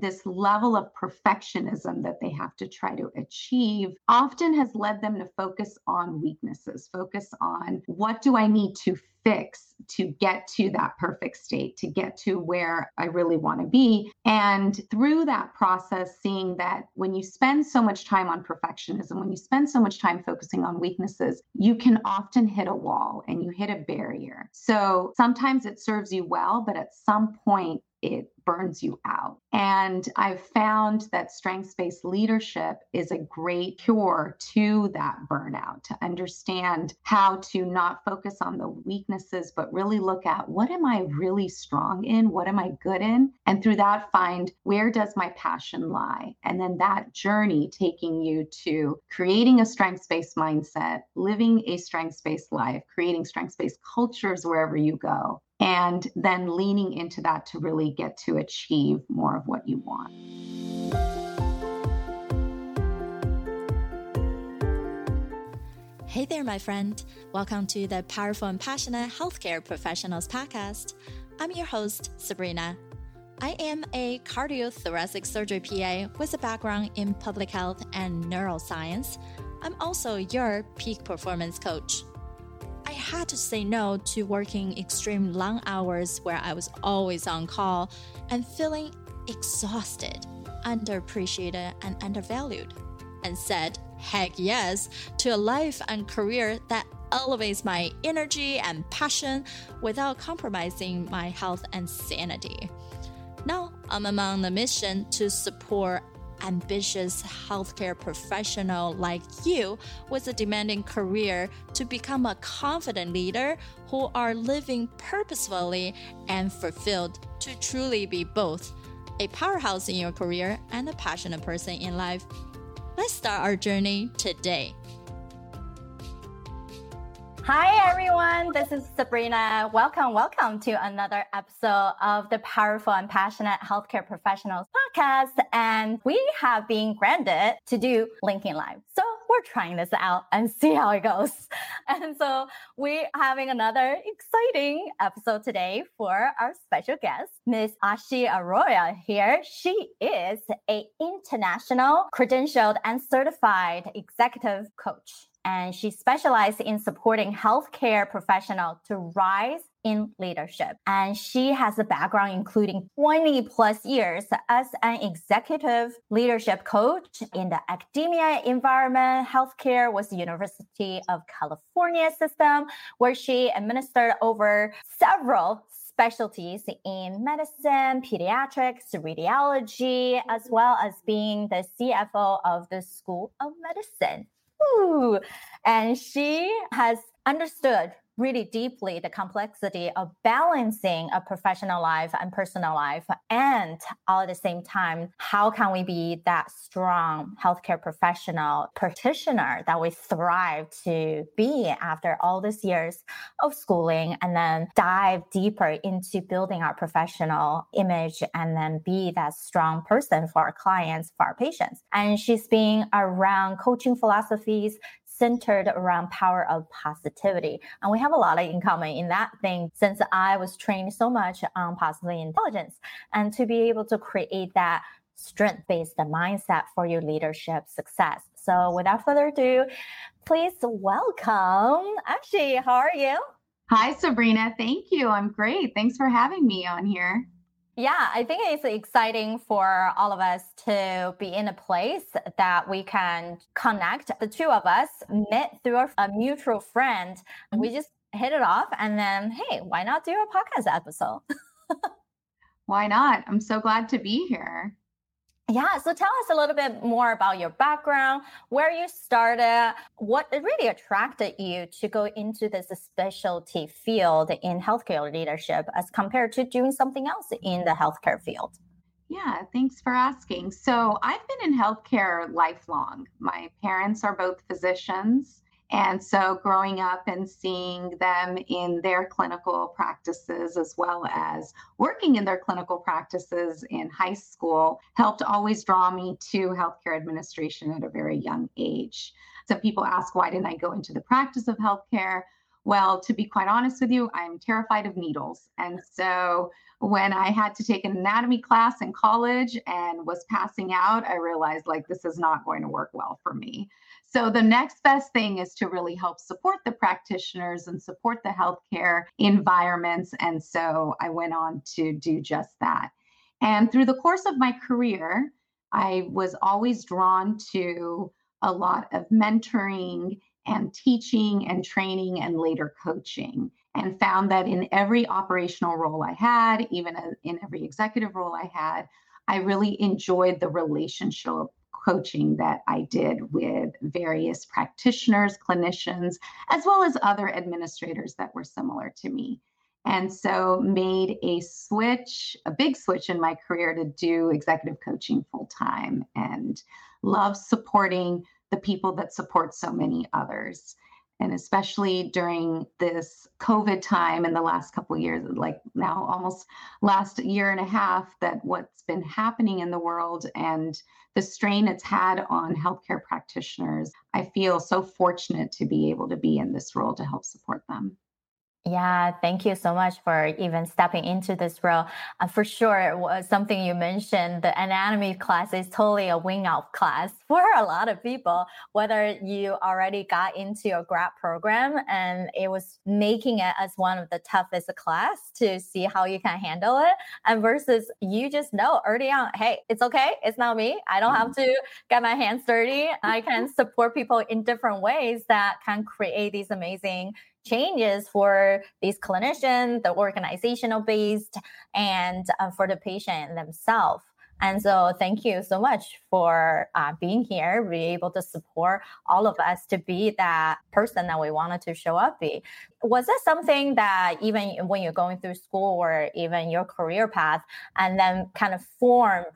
this level of perfectionism that they have to try to achieve often has led them to focus on weaknesses, focus on what do I need to fix to get to that perfect state, to get to where I really want to be. And through that process, seeing that when you spend so much time on perfectionism, when you spend so much time focusing on weaknesses, you can often hit a wall and you hit a barrier. So sometimes it serves you well, but at some point, it burns you out. And I've found that strengths based leadership is a great cure to that burnout, to understand how to not focus on the weaknesses, but really look at what am I really strong in? What am I good in? And through that, find where does my passion lie? And then that journey taking you to creating a strengths based mindset, living a strengths based life, creating strengths based cultures wherever you go and then leaning into that to really get to achieve more of what you want. Hey there, my friend. Welcome to the Powerful and Passionate Healthcare Professionals Podcast. I'm your host, Sabrina. I am a cardiothoracic surgery PA with a background in public health and neuroscience. I'm also your peak performance coach. I had to say no to working extreme long hours where I was always on call and feeling exhausted, underappreciated, and undervalued, and said heck yes to a life and career that elevates my energy and passion without compromising my health and sanity. Now I'm among the mission to support ambitious healthcare professional like you with a demanding career to become a confident leader who are living purposefully and fulfilled to truly be both a powerhouse in your career and a passionate person in life. Let's start our journey today. Hi, everyone. This is Sabrina. Welcome, welcome to another episode of the Powerful and Passionate Healthcare Professionals podcast. And we have been granted to do LinkedIn Live. So we're trying this out and see how it goes. And so we're having another exciting episode today for our special guest, Miss Ashi Arora here. She is a international credentialed and certified executive coach and she specialized in supporting healthcare professionals to rise in leadership. And she has a background including 20 plus years as an executive leadership coach in the academia environment, healthcare was the University of California system, where she administered over several specialties in medicine, pediatrics, radiology, as well as being the CFO of the School of Medicine. Ooh. And she has understood really deeply the complexity of balancing a professional life and personal life and all at the same time how can we be that strong healthcare professional practitioner that we thrive to be after all these years of schooling and then dive deeper into building our professional image and then be that strong person for our clients for our patients? And she's been around coaching philosophies centered around power of positivity. And we have a lot in common in that thing since I was trained so much on positive intelligence and to be able to create that strength based mindset for your leadership success. So without further ado, please welcome Ashi. How are you? Hi, Sabrina. Thank you. I'm great. Thanks for having me on here. Yeah, I think it's exciting for all of us to be in a place that we can connect. The two of us met through a mutual friend. We mm-hmm. just hit it off and then, hey, why not do a podcast episode? why not? I'm so glad to be here. Yeah, so tell us a little bit more about your background, where you started, what really attracted you to go into this specialty field in healthcare leadership as compared to doing something else in the healthcare field. Yeah, thanks for asking. So, I've been in healthcare lifelong. My parents are both physicians. And so, growing up and seeing them in their clinical practices, as well as working in their clinical practices in high school, helped always draw me to healthcare administration at a very young age. Some people ask, why didn't I go into the practice of healthcare? Well, to be quite honest with you, I'm terrified of needles. And so when I had to take an anatomy class in college and was passing out, I realized like this is not going to work well for me. So the next best thing is to really help support the practitioners and support the healthcare environments. And so I went on to do just that. And through the course of my career, I was always drawn to a lot of mentoring and teaching and training and later coaching and found that in every operational role I had, even in every executive role I had, I really enjoyed the relationship coaching that I did with various practitioners, clinicians, as well as other administrators that were similar to me. And so made a switch, a big switch in my career to do executive coaching full time and love supporting the people that support so many others and especially during this covid time in the last couple years like now almost last year and a half that what's been happening in the world and the strain it's had on healthcare practitioners i feel so fortunate to be able to be in this role to help support them yeah, thank you so much for even stepping into this role. Uh, for sure, something you mentioned, the anatomy class is totally a wing out class for a lot of people, whether you already got into a grad program and it was making it as one of the toughest class to see how you can handle it, and versus you just know early on, hey, it's okay, it's not me. I don't have mm-hmm. to get my hands dirty. I can support people in different ways that can create these amazing changes for these clinicians, the organizational based, and uh, for the patient themselves. And so, thank you so much for uh, being here, be able to support all of us to be that person that we wanted to show up be. Was that something that even when you're going through school or even your career path, and then kind of formed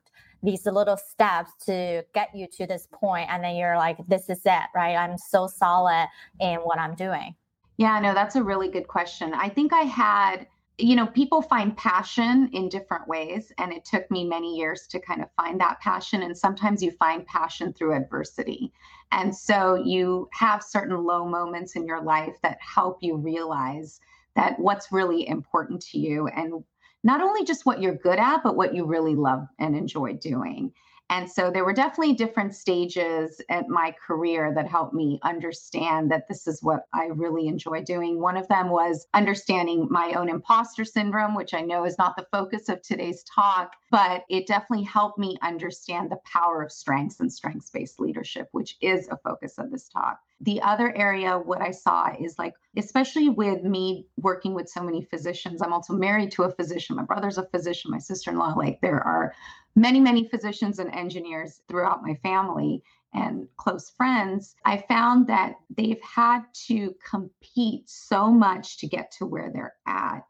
these little steps to get you to this point, and then you're like, this is it, right? I'm so solid in what I'm doing. Yeah, no, that's a really good question. I think I had, you know, people find passion in different ways. And it took me many years to kind of find that passion. And sometimes you find passion through adversity. And so you have certain low moments in your life that help you realize that what's really important to you and not only just what you're good at, but what you really love and enjoy doing. And so there were definitely different stages at my career that helped me understand that this is what I really enjoy doing. One of them was understanding my own imposter syndrome, which I know is not the focus of today's talk, but it definitely helped me understand the power of strengths and strengths based leadership, which is a focus of this talk. The other area, what I saw is like, especially with me working with so many physicians, I'm also married to a physician. My brother's a physician, my sister in law, like, there are many, many physicians and engineers throughout my family and close friends, I found that they've had to compete so much to get to where they're at.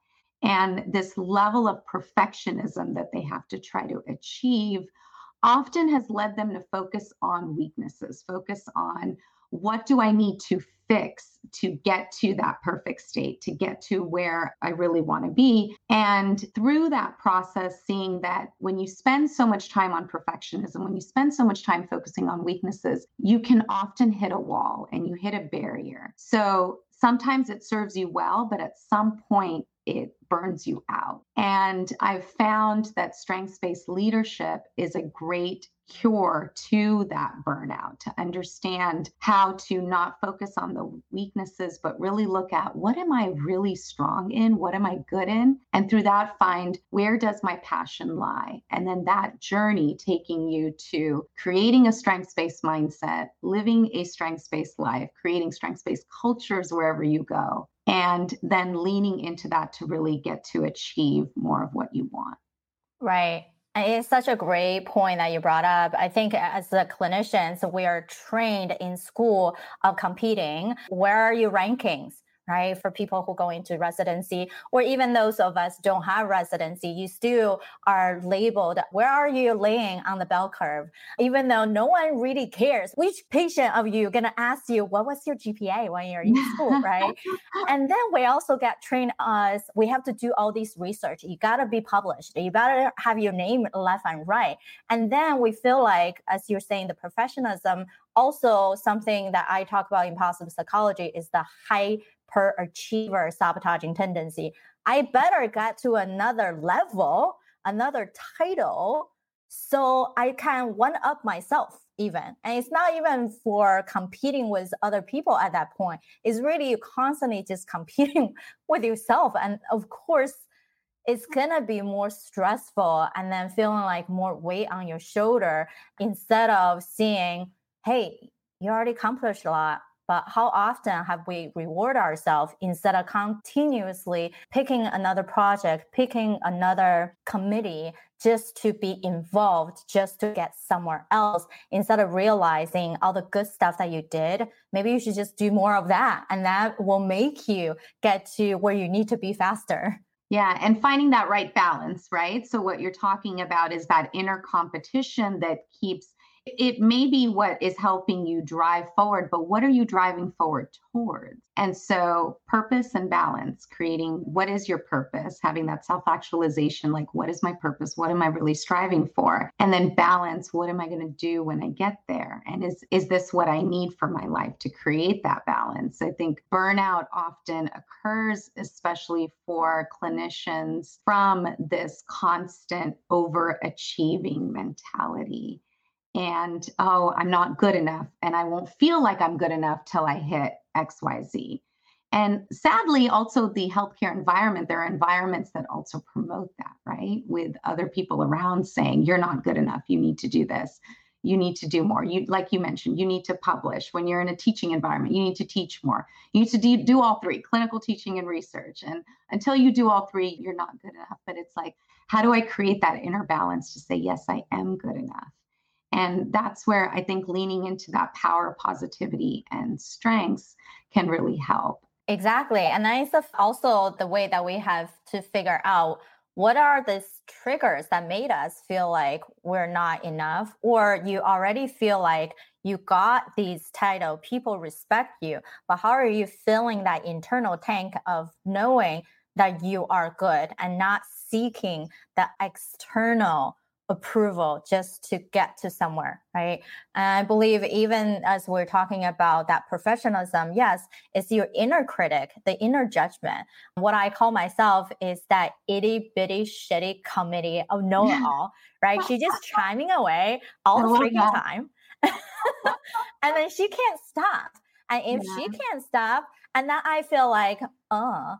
And this level of perfectionism that they have to try to achieve often has led them to focus on weaknesses, focus on what do I need to fix to get to that perfect state, to get to where I really want to be. And through that process, seeing that when you spend so much time on perfectionism, when you spend so much time focusing on weaknesses, you can often hit a wall and you hit a barrier. So sometimes it serves you well, but at some point, it burns you out. And I've found that strengths based leadership is a great cure to that burnout, to understand how to not focus on the weaknesses, but really look at what am I really strong in? What am I good in? And through that, find where does my passion lie? And then that journey taking you to creating a strengths based mindset, living a strengths based life, creating strengths based cultures wherever you go, and then leaning into that to really get to achieve more of what you want. Right. It's such a great point that you brought up. I think as the clinicians, we are trained in school of competing. Where are your rankings? Right? For people who go into residency, or even those of us don't have residency, you still are labeled. Where are you laying on the bell curve? Even though no one really cares, which patient of you gonna ask you what was your GPA when you're in school, right? and then we also get trained us we have to do all this research. You gotta be published. You better have your name left and right. And then we feel like, as you're saying, the professionalism also something that I talk about in positive psychology is the high per achiever sabotaging tendency. I better get to another level, another title, so I can one up myself even. And it's not even for competing with other people at that point. It's really you constantly just competing with yourself. And of course, it's gonna be more stressful and then feeling like more weight on your shoulder instead of seeing, hey, you already accomplished a lot but how often have we reward ourselves instead of continuously picking another project picking another committee just to be involved just to get somewhere else instead of realizing all the good stuff that you did maybe you should just do more of that and that will make you get to where you need to be faster yeah, and finding that right balance, right? So, what you're talking about is that inner competition that keeps it may be what is helping you drive forward, but what are you driving forward towards? And so, purpose and balance, creating what is your purpose, having that self actualization like, what is my purpose? What am I really striving for? And then balance, what am I going to do when I get there? And is, is this what I need for my life to create that balance? I think burnout often occurs, especially for clinicians, from this constant overachieving mentality and oh, I'm not good enough and I won't feel like I'm good enough till I hit XYZ. And sadly, also the healthcare environment, there are environments that also promote that, right? With other people around saying, you're not good enough, you need to do this, you need to do more. You, like you mentioned, you need to publish. When you're in a teaching environment, you need to teach more. You need to do, do all three clinical teaching and research. And until you do all three, you're not good enough. But it's like, how do I create that inner balance to say, yes, I am good enough? And that's where I think leaning into that power positivity and strengths can really help. Exactly. And that is also the way that we have to figure out what are these triggers that made us feel like we're not enough, or you already feel like you got these title, people respect you, but how are you filling that internal tank of knowing that you are good and not seeking the external approval just to get to somewhere, right? And I believe even as we're talking about that professionalism, yes, it's your inner critic, the inner judgment. What I call myself is that itty bitty shitty committee of know it all, right? She's just chiming away all the freaking time. and then she can't stop. And if yeah. she can't stop, and then I feel like, oh,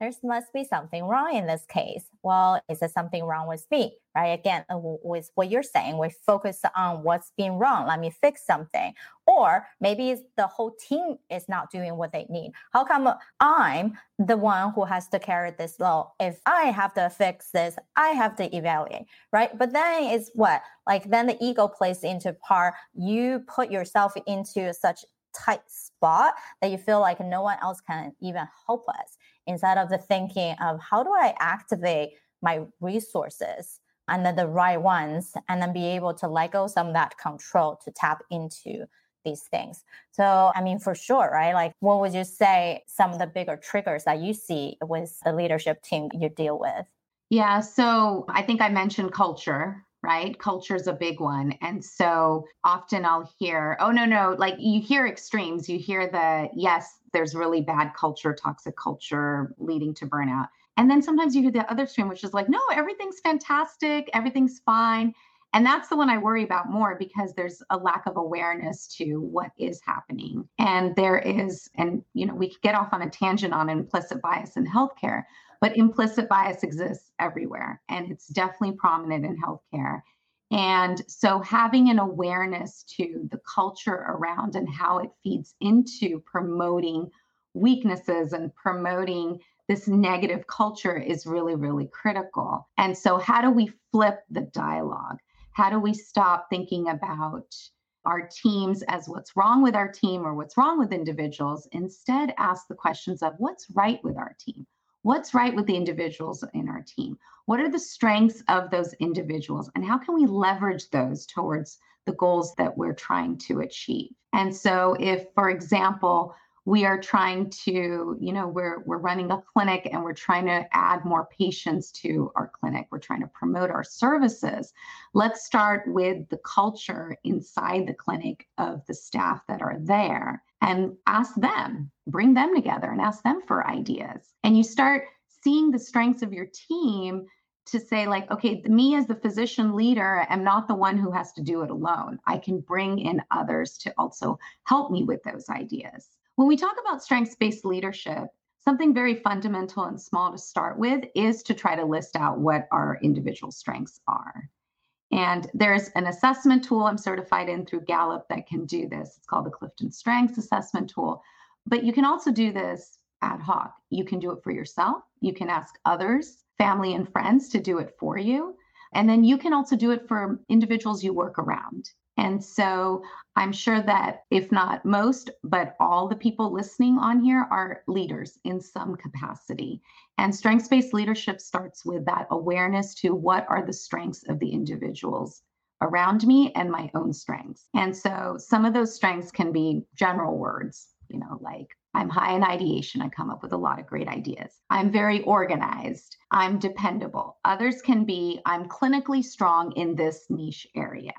there must be something wrong in this case. Well, is there something wrong with me? Right? Again, uh, with what you're saying, we focus on what's been wrong. Let me fix something. Or maybe the whole team is not doing what they need. How come I'm the one who has to carry this load? If I have to fix this, I have to evaluate, right? But then it's what? Like then the ego plays into part. You put yourself into such tight spot that you feel like no one else can even help us instead of the thinking of how do I activate my resources and then the right ones and then be able to let go some of that control to tap into these things. So, I mean, for sure, right? Like, what would you say some of the bigger triggers that you see with the leadership team you deal with? Yeah. So, I think I mentioned culture, right? Culture is a big one. And so often I'll hear, oh, no, no, like you hear extremes. You hear the, yes, there's really bad culture, toxic culture leading to burnout. And then sometimes you hear the other stream, which is like, no, everything's fantastic, everything's fine. And that's the one I worry about more because there's a lack of awareness to what is happening. And there is, and you know, we could get off on a tangent on implicit bias in healthcare, but implicit bias exists everywhere, and it's definitely prominent in healthcare. And so, having an awareness to the culture around and how it feeds into promoting weaknesses and promoting this negative culture is really, really critical. And so, how do we flip the dialogue? How do we stop thinking about our teams as what's wrong with our team or what's wrong with individuals? Instead, ask the questions of what's right with our team? What's right with the individuals in our team? What are the strengths of those individuals? And how can we leverage those towards the goals that we're trying to achieve? And so, if, for example, we are trying to you know we're we're running a clinic and we're trying to add more patients to our clinic. We're trying to promote our services. Let's start with the culture inside the clinic of the staff that are there and ask them bring them together and ask them for ideas. And you start seeing the strengths of your team to say like okay me as the physician leader am not the one who has to do it alone. I can bring in others to also help me with those ideas when we talk about strengths based leadership, something very fundamental and small to start with is to try to list out what our individual strengths are. And there's an assessment tool I'm certified in through Gallup that can do this. It's called the Clifton Strengths Assessment Tool. But you can also do this ad hoc. You can do it for yourself. You can ask others, family and friends to do it for you. And then you can also do it for individuals you work around. And so I'm sure that if not most, but all the people listening on here are leaders in some capacity. And strengths based leadership starts with that awareness to what are the strengths of the individuals around me and my own strengths. And so some of those strengths can be general words, you know, like I'm high in ideation. I come up with a lot of great ideas. I'm very organized. I'm dependable. Others can be I'm clinically strong in this niche area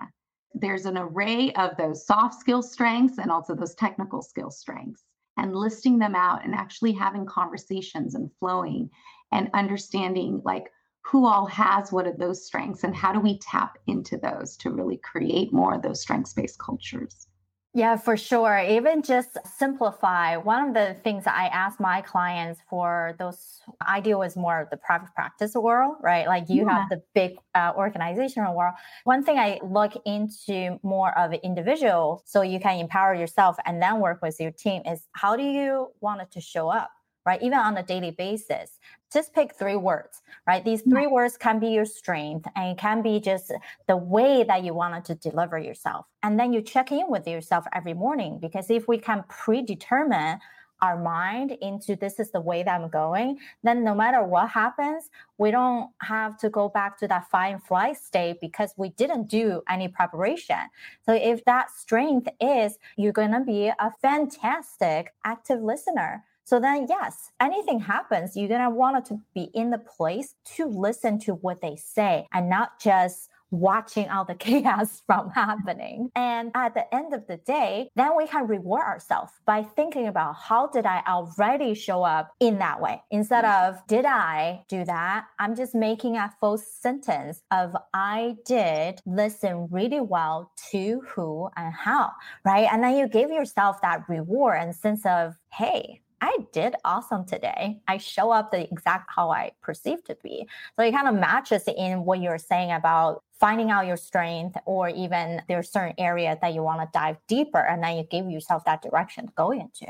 there's an array of those soft skill strengths and also those technical skill strengths and listing them out and actually having conversations and flowing and understanding like who all has what are those strengths and how do we tap into those to really create more of those strengths based cultures yeah, for sure. Even just simplify. One of the things I ask my clients for those, I deal with more of the private practice world, right? Like you yeah. have the big uh, organizational world. One thing I look into more of an individual, so you can empower yourself and then work with your team, is how do you want it to show up? Right? Even on a daily basis. Just pick three words, right? These three words can be your strength and it can be just the way that you wanted to deliver yourself. And then you check in with yourself every morning because if we can predetermine our mind into this is the way that I'm going, then no matter what happens, we don't have to go back to that fight and flight state because we didn't do any preparation. So if that strength is you're going to be a fantastic active listener, so then, yes, anything happens, you're going to want to be in the place to listen to what they say and not just watching all the chaos from happening. And at the end of the day, then we can reward ourselves by thinking about how did I already show up in that way instead mm. of did I do that? I'm just making a full sentence of I did listen really well to who and how, right? And then you give yourself that reward and sense of, hey, I did awesome today. I show up the exact how I perceive to be. So it kind of matches in what you're saying about finding out your strength or even there's certain area that you want to dive deeper and then you give yourself that direction to go into.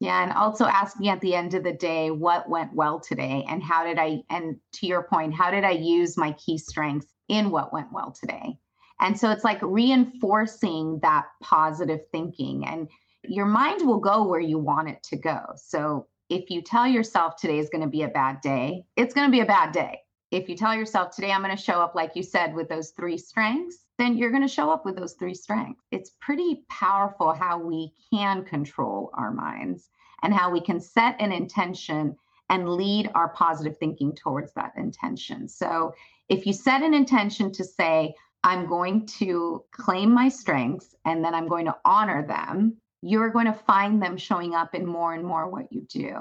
Yeah, and also asking at the end of the day what went well today and how did I and to your point, how did I use my key strengths in what went well today? And so it's like reinforcing that positive thinking and your mind will go where you want it to go. So if you tell yourself today is going to be a bad day, it's going to be a bad day. If you tell yourself today I'm going to show up, like you said, with those three strengths, then you're going to show up with those three strengths. It's pretty powerful how we can control our minds and how we can set an intention and lead our positive thinking towards that intention. So if you set an intention to say, I'm going to claim my strengths and then I'm going to honor them, you're going to find them showing up in more and more what you do.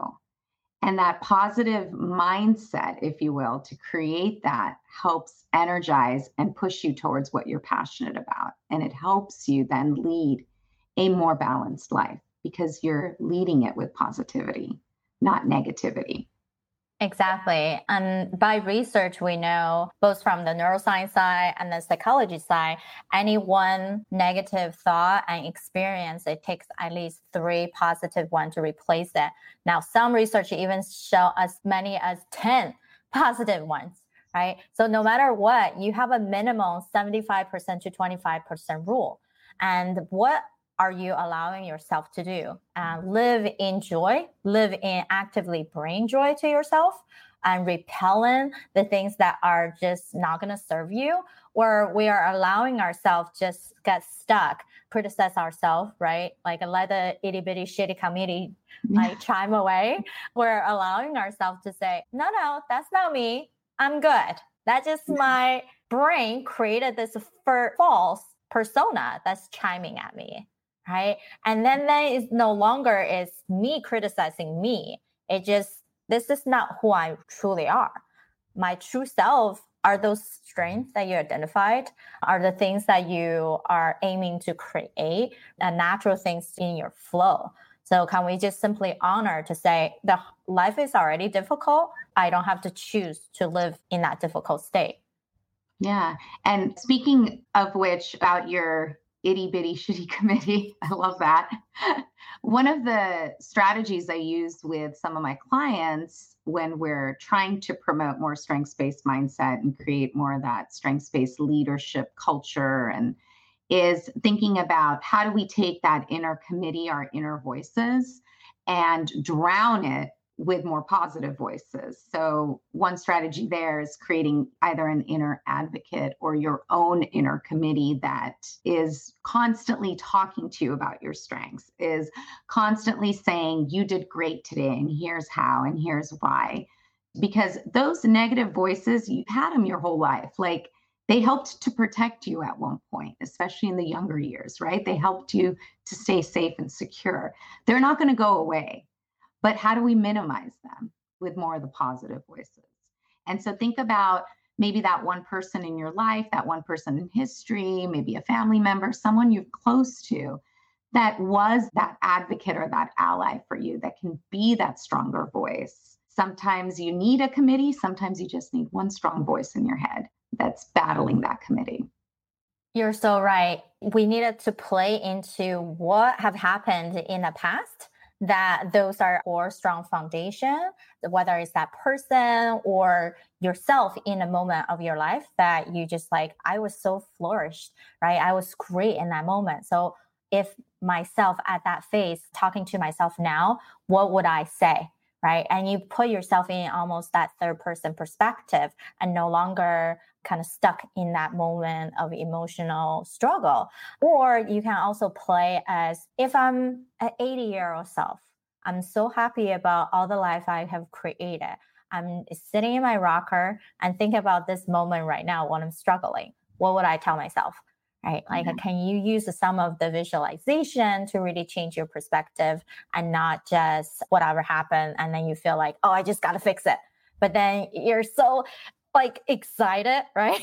And that positive mindset, if you will, to create that helps energize and push you towards what you're passionate about. And it helps you then lead a more balanced life because you're leading it with positivity, not negativity. Exactly. And by research, we know both from the neuroscience side and the psychology side, any one negative thought and experience, it takes at least three positive ones to replace it. Now, some research even show as many as 10 positive ones, right? So no matter what, you have a minimum 75% to 25% rule. And what are you allowing yourself to do? Uh, live in joy, live in actively bring joy to yourself, and repelling the things that are just not going to serve you, or we are allowing ourselves just get stuck, criticize ourselves, right? Like let the itty bitty shitty committee mm-hmm. like chime away. We're allowing ourselves to say, no, no, that's not me. I'm good. That's just mm-hmm. my brain created this false persona that's chiming at me right? And then then it's no longer is me criticizing me. It just this is not who i truly are. My true self are those strengths that you identified are the things that you are aiming to create and natural things in your flow. So can we just simply honor to say the life is already difficult. I don't have to choose to live in that difficult state. Yeah. And speaking of which, about your itty bitty shitty committee, I love that. One of the strategies I use with some of my clients when we're trying to promote more strengths based mindset and create more of that strengths based leadership culture and is thinking about how do we take that inner committee, our inner voices, and drown it with more positive voices. So, one strategy there is creating either an inner advocate or your own inner committee that is constantly talking to you about your strengths, is constantly saying, You did great today, and here's how, and here's why. Because those negative voices, you've had them your whole life. Like, they helped to protect you at one point, especially in the younger years, right? They helped you to stay safe and secure. They're not going to go away but how do we minimize them with more of the positive voices? And so think about maybe that one person in your life, that one person in history, maybe a family member, someone you're close to that was that advocate or that ally for you that can be that stronger voice. Sometimes you need a committee, sometimes you just need one strong voice in your head that's battling that committee. You're so right. We needed to play into what have happened in the past that those are or strong foundation, whether it's that person or yourself in a moment of your life that you just like, I was so flourished, right? I was great in that moment. So if myself at that phase talking to myself now, what would I say? Right. And you put yourself in almost that third person perspective and no longer kind of stuck in that moment of emotional struggle. Or you can also play as if I'm an 80 year old self, I'm so happy about all the life I have created. I'm sitting in my rocker and think about this moment right now when I'm struggling. What would I tell myself? Right? Like, mm-hmm. can you use some of the visualization to really change your perspective and not just whatever happened and then you feel like, oh, I just got to fix it. But then you're so like excited, right?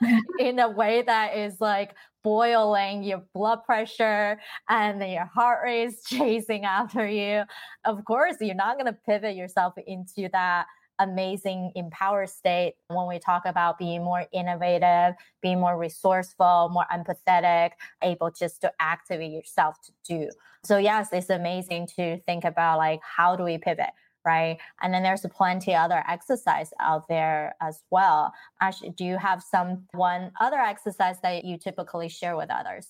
in a way that is like boiling your blood pressure and then your heart rate is chasing after you. Of course, you're not going to pivot yourself into that amazing empowered state when we talk about being more innovative, being more resourceful, more empathetic, able just to activate yourself to do. So yes, it's amazing to think about like how do we pivot? Right? And then there's plenty other exercise out there as well. Actually, do you have some one other exercise that you typically share with others?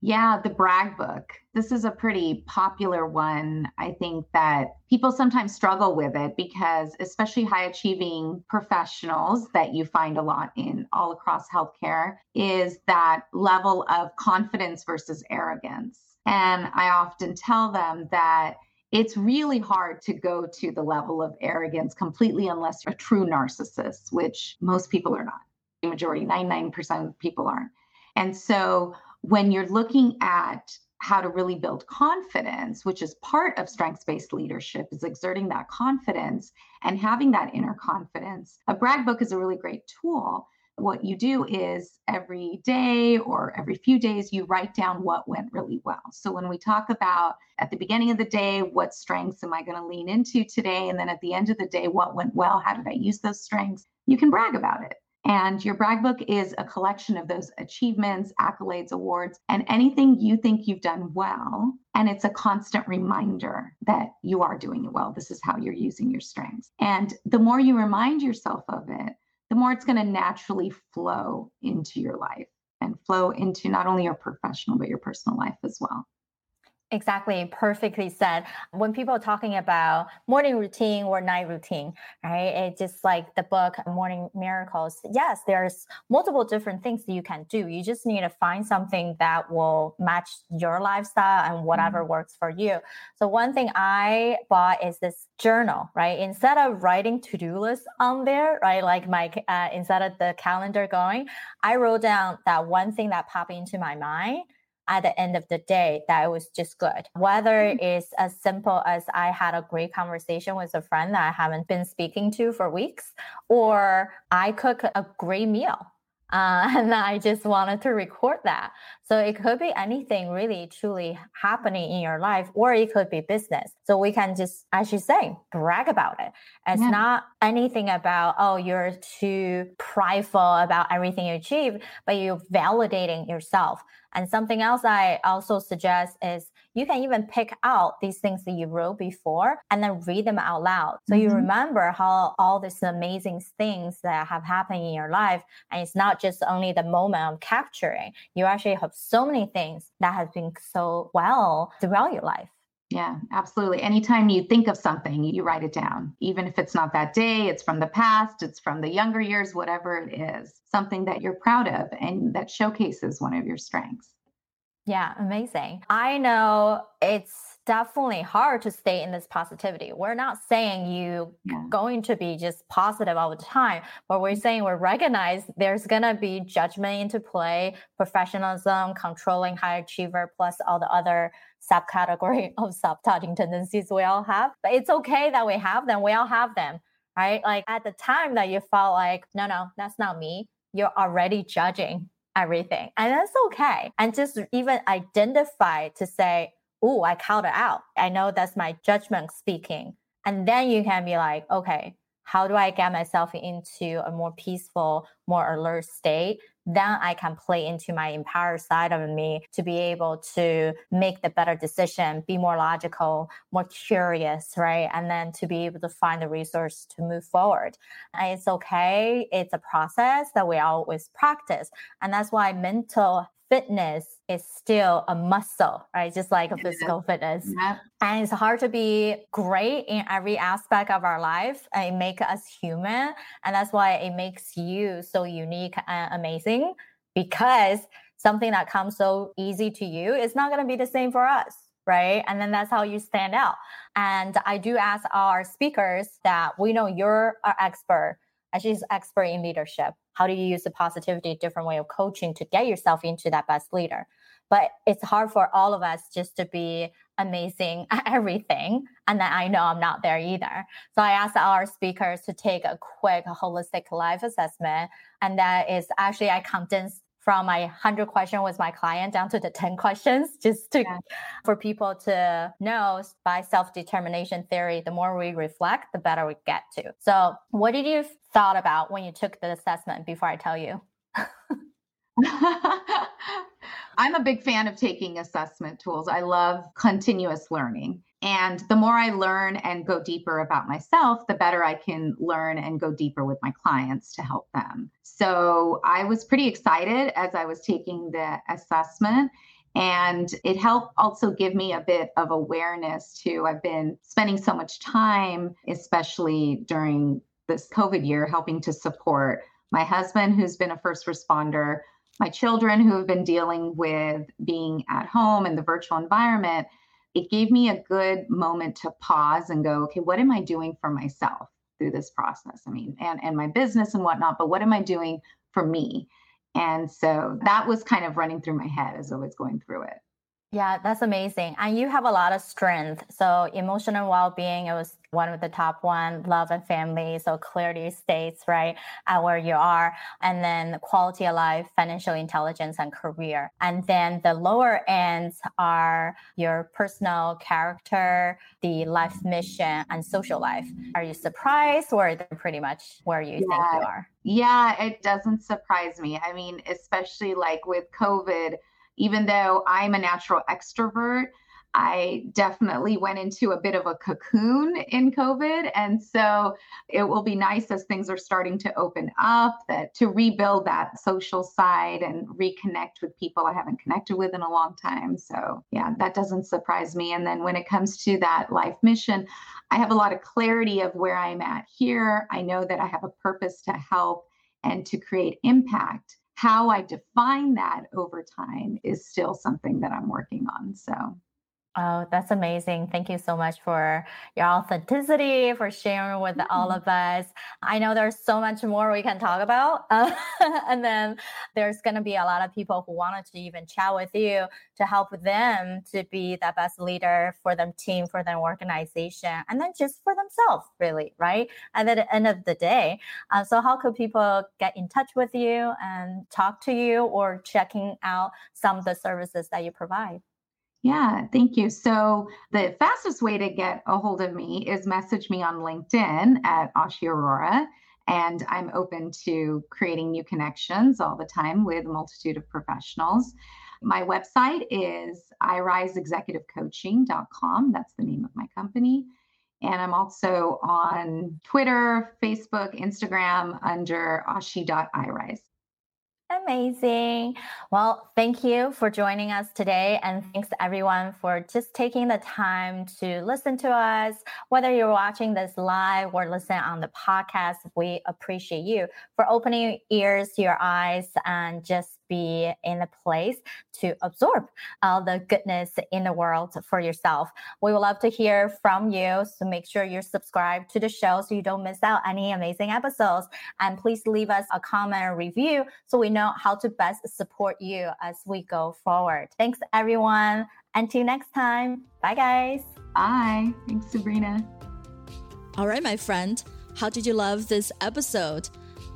Yeah, the brag book. This is a pretty popular one. I think that people sometimes struggle with it because, especially high achieving professionals that you find a lot in all across healthcare, is that level of confidence versus arrogance. And I often tell them that it's really hard to go to the level of arrogance completely unless you're a true narcissist, which most people are not. The majority, 99% of people aren't. And so when you're looking at how to really build confidence, which is part of strengths based leadership, is exerting that confidence and having that inner confidence. A brag book is a really great tool what you do is every day or every few days, you write down what went really well. So when we talk about at the beginning of the day, what strengths am I going to lean into today? And then at the end of the day, what went well? How did I use those strengths? You can brag about it. And your brag book is a collection of those achievements, accolades, awards, and anything you think you've done well. And it's a constant reminder that you are doing it well. This is how you're using your strengths. And the more you remind yourself of it, the more it's going to naturally flow into your life and flow into not only your professional, but your personal life as well. Exactly, perfectly said. When people are talking about morning routine or night routine, right? It's just like the book Morning Miracles. Yes, there's multiple different things that you can do. You just need to find something that will match your lifestyle and whatever mm-hmm. works for you. So one thing I bought is this journal, right? Instead of writing to-do lists on there, right? Like my uh, instead of the calendar going, I wrote down that one thing that popped into my mind at the end of the day that it was just good. Whether mm-hmm. it's as simple as I had a great conversation with a friend that I haven't been speaking to for weeks, or I cook a great meal. Uh, and I just wanted to record that. So it could be anything really truly happening in your life, or it could be business. So we can just, as you say, brag about it. It's yeah. not anything about, oh, you're too prideful about everything you achieve, but you're validating yourself. And something else I also suggest is you can even pick out these things that you wrote before and then read them out loud. So mm-hmm. you remember how all these amazing things that have happened in your life. And it's not just only the moment of capturing, you actually have so many things that have been so well throughout your life. Yeah, absolutely. Anytime you think of something, you write it down. Even if it's not that day, it's from the past, it's from the younger years, whatever it is, something that you're proud of and that showcases one of your strengths. Yeah, amazing. I know it's definitely hard to stay in this positivity. We're not saying you yeah. going to be just positive all the time, but we're mm-hmm. saying we recognize there's gonna be judgment into play, professionalism, controlling high achiever, plus all the other subcategory of sabotaging tendencies we all have. But it's okay that we have them. We all have them, right? Like at the time that you felt like, no, no, that's not me. You're already judging everything. And that's okay. And just even identify to say, oh, I called it out. I know that's my judgment speaking. And then you can be like, okay, how do I get myself into a more peaceful, more alert state? Then I can play into my empowered side of me to be able to make the better decision, be more logical, more curious, right? And then to be able to find the resource to move forward. And it's okay. It's a process that we always practice. And that's why mental fitness is still a muscle, right? Just like a physical fitness. Yeah. And it's hard to be great in every aspect of our life. And it makes us human. And that's why it makes you so unique and amazing because something that comes so easy to you is not going to be the same for us. Right. And then that's how you stand out. And I do ask our speakers that we know you're our expert and she's expert in leadership. How do you use the positivity, different way of coaching to get yourself into that best leader? But it's hard for all of us just to be amazing at everything. And then I know I'm not there either. So I asked our speakers to take a quick holistic life assessment. And that is actually, I condensed from my 100 question with my client down to the 10 questions just to yeah. for people to know by self-determination theory the more we reflect the better we get to so what did you thought about when you took the assessment before i tell you I'm a big fan of taking assessment tools. I love continuous learning. And the more I learn and go deeper about myself, the better I can learn and go deeper with my clients to help them. So I was pretty excited as I was taking the assessment. And it helped also give me a bit of awareness too. I've been spending so much time, especially during this COVID year, helping to support my husband, who's been a first responder, my children who have been dealing with being at home in the virtual environment it gave me a good moment to pause and go, okay, what am I doing for myself through this process? I mean, and, and my business and whatnot, but what am I doing for me? And so that was kind of running through my head as I was going through it. Yeah, that's amazing. And you have a lot of strength. So emotional well-being, it was one of the top one, love and family. So clearly states, right, at where you are. And then quality of life, financial intelligence and career. And then the lower ends are your personal character, the life mission and social life. Are you surprised or they're pretty much where you yeah. think you are? Yeah, it doesn't surprise me. I mean, especially like with COVID, even though I'm a natural extrovert, I definitely went into a bit of a cocoon in COVID. And so it will be nice as things are starting to open up that to rebuild that social side and reconnect with people I haven't connected with in a long time. So yeah, that doesn't surprise me. And then when it comes to that life mission, I have a lot of clarity of where I'm at here. I know that I have a purpose to help and to create impact. How I define that over time is still something that I'm working on. So Oh, that's amazing. Thank you so much for your authenticity, for sharing with mm-hmm. all of us. I know there's so much more we can talk about. Uh, and then there's going to be a lot of people who wanted to even chat with you to help them to be the best leader for them team, for their organization, and then just for themselves, really, right? And at the end of the day. Uh, so how could people get in touch with you and talk to you or checking out some of the services that you provide? Yeah, thank you. So the fastest way to get a hold of me is message me on LinkedIn at Ashi Aurora. And I'm open to creating new connections all the time with a multitude of professionals. My website is iriseexecutivecoaching.com. That's the name of my company. And I'm also on Twitter, Facebook, Instagram under ashi.irise. Amazing. Well, thank you for joining us today. And thanks everyone for just taking the time to listen to us. Whether you're watching this live or listening on the podcast, we appreciate you for opening your ears, your eyes, and just be in a place to absorb all the goodness in the world for yourself. We would love to hear from you. So make sure you're subscribed to the show so you don't miss out any amazing episodes. And please leave us a comment or review so we know how to best support you as we go forward. Thanks, everyone. Until next time. Bye, guys. Bye. Thanks, Sabrina. All right, my friend. How did you love this episode?